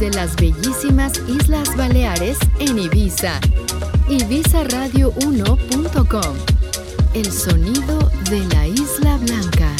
desde las bellísimas Islas Baleares en Ibiza. Ibizaradio1.com. El sonido de la Isla Blanca.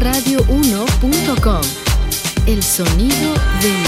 radio1.com. El sonido de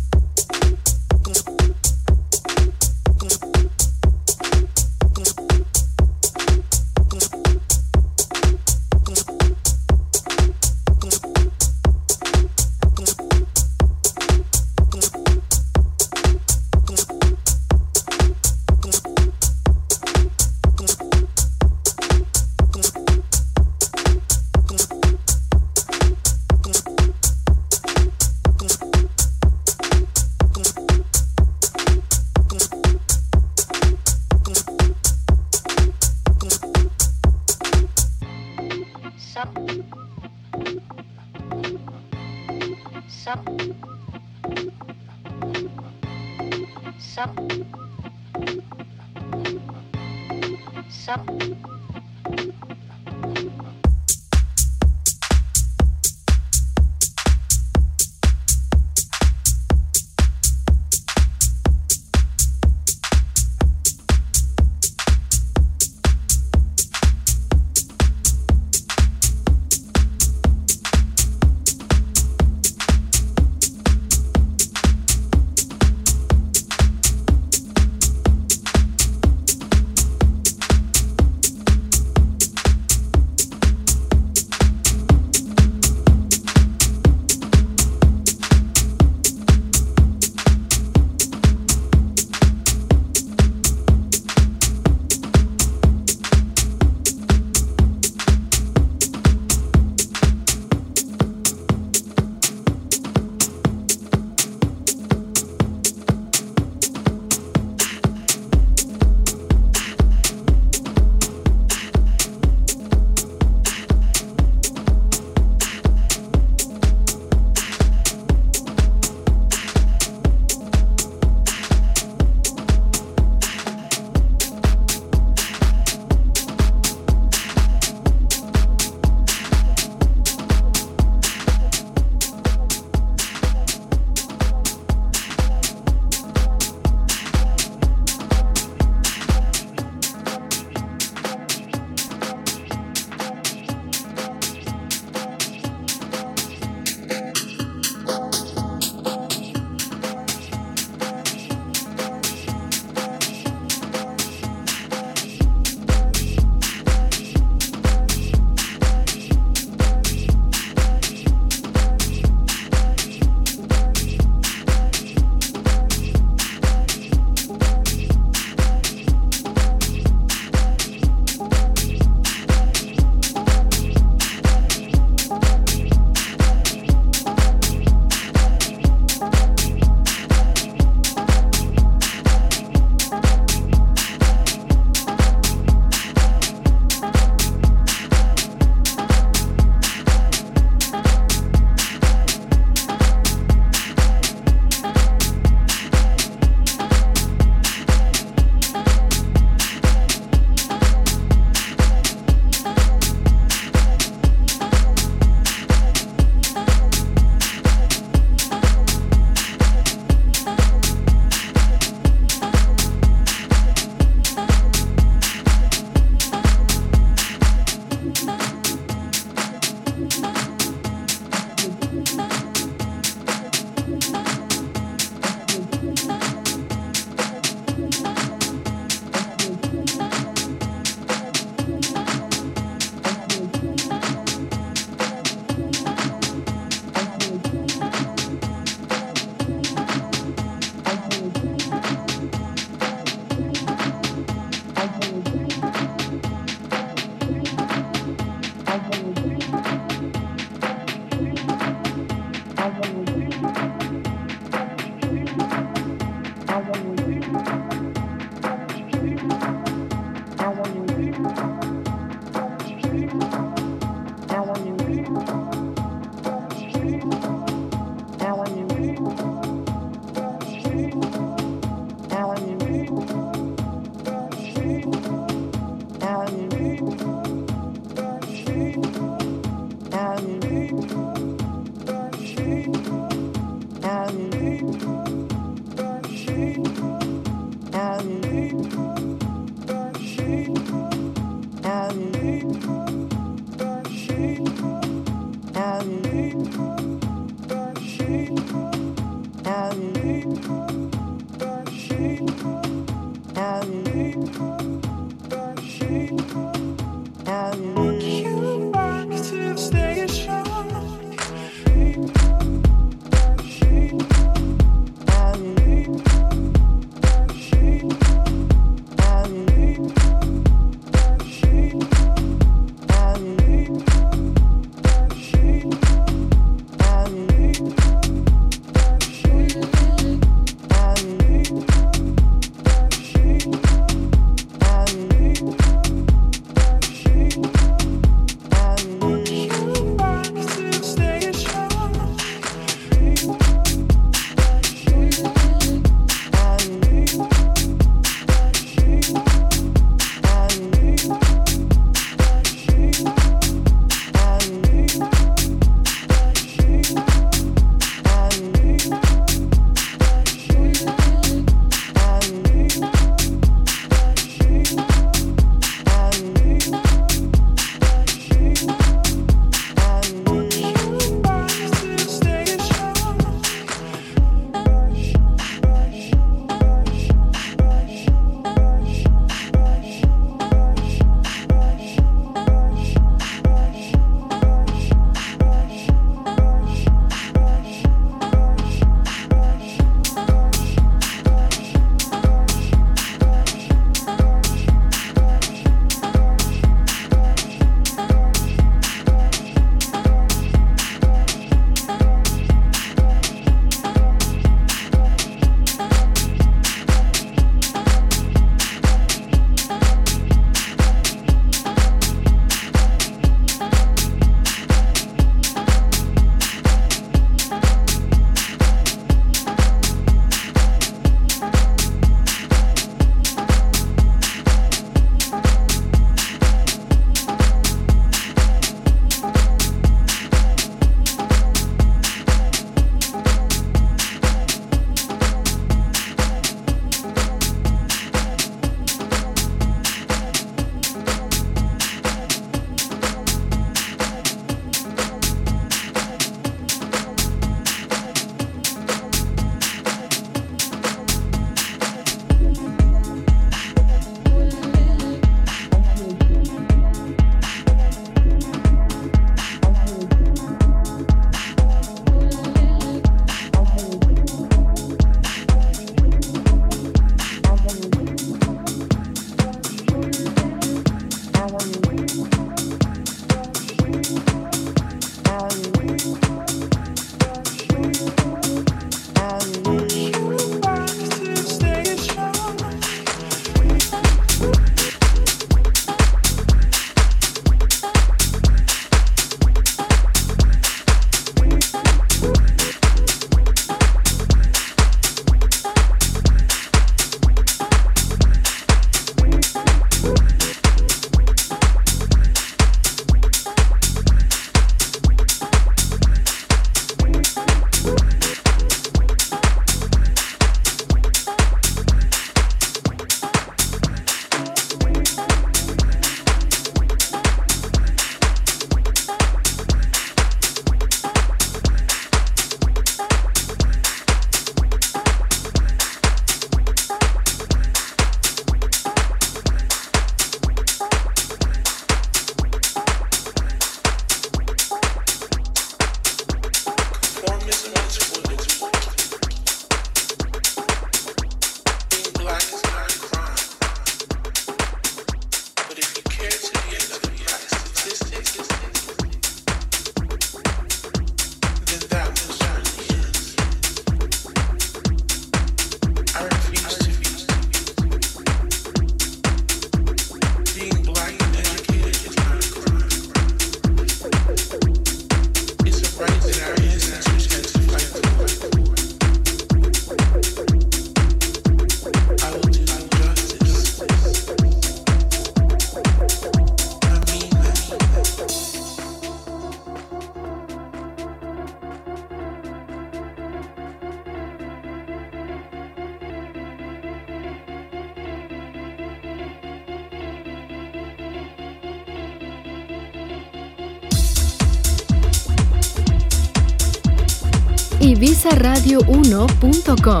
ibizaradio1.com.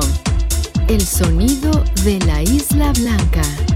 El sonido de la Isla Blanca.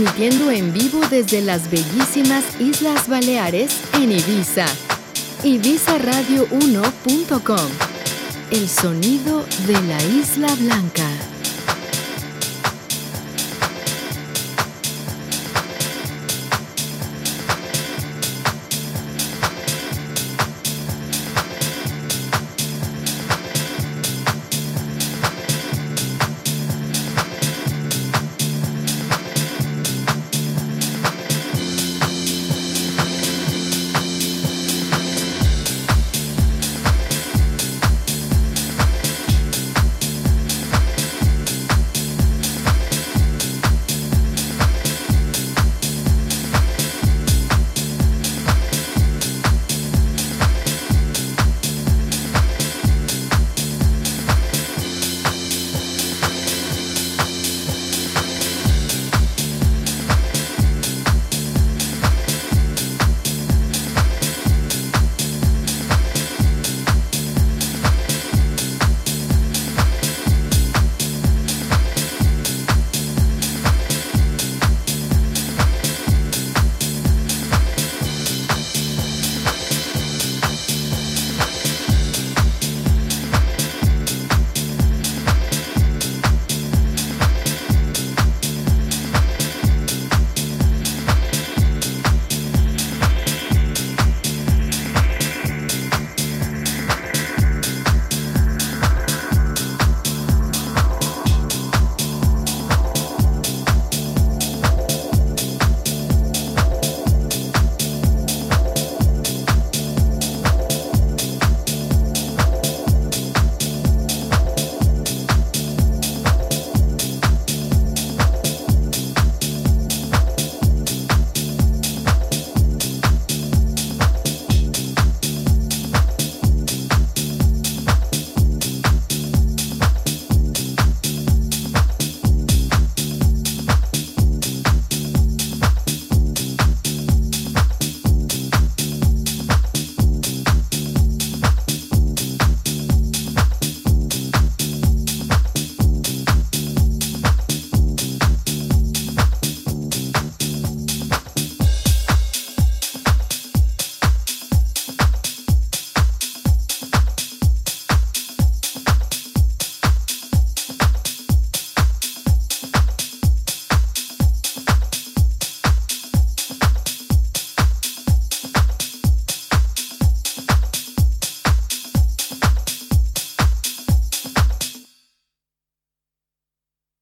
Transmitiendo en vivo desde las bellísimas Islas Baleares en Ibiza. Ibizaradio1.com. El sonido de la Isla Blanca.